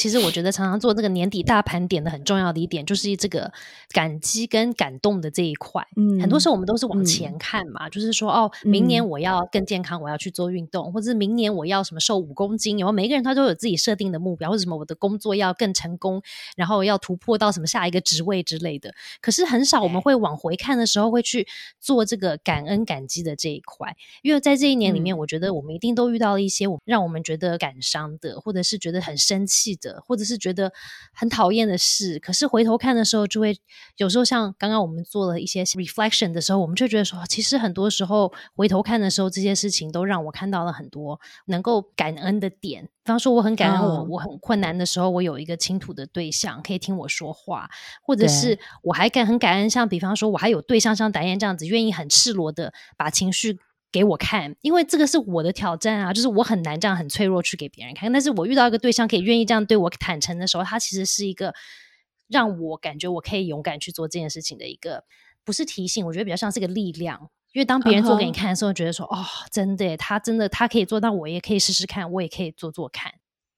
其实我觉得常常做这个年底大盘点的很重要的一点，就是这个感激跟感动的这一块。嗯，很多时候我们都是往前看嘛，就是说哦，明年我要更健康，我要去做运动，或者是明年我要什么瘦五公斤。然后每一个人他都有自己设定的目标，或者什么我的工作要更成功，然后要突破到什么下一个职位之类的。可是很少我们会往回看的时候会去做这个感恩感激的这一块，因为在这一年里面，我觉得我们一定都遇到了一些我让我们觉得感伤的，或者是觉得很生气的。或者是觉得很讨厌的事，可是回头看的时候，就会有时候像刚刚我们做了一些 reflection 的时候，我们就觉得说，其实很多时候回头看的时候，这些事情都让我看到了很多能够感恩的点。比方说，我很感恩我我很困难的时候，我有一个倾吐的对象可以听我说话，或者是我还感很感恩，像比方说，我还有对象像达燕这样子，愿意很赤裸的把情绪。给我看，因为这个是我的挑战啊，就是我很难这样很脆弱去给别人看。但是我遇到一个对象可以愿意这样对我坦诚的时候，他其实是一个让我感觉我可以勇敢去做这件事情的一个，不是提醒，我觉得比较像是个力量。因为当别人做给你看的时候，觉得说哦，真的，他真的他可以做到，我也可以试试看，我也可以做做看。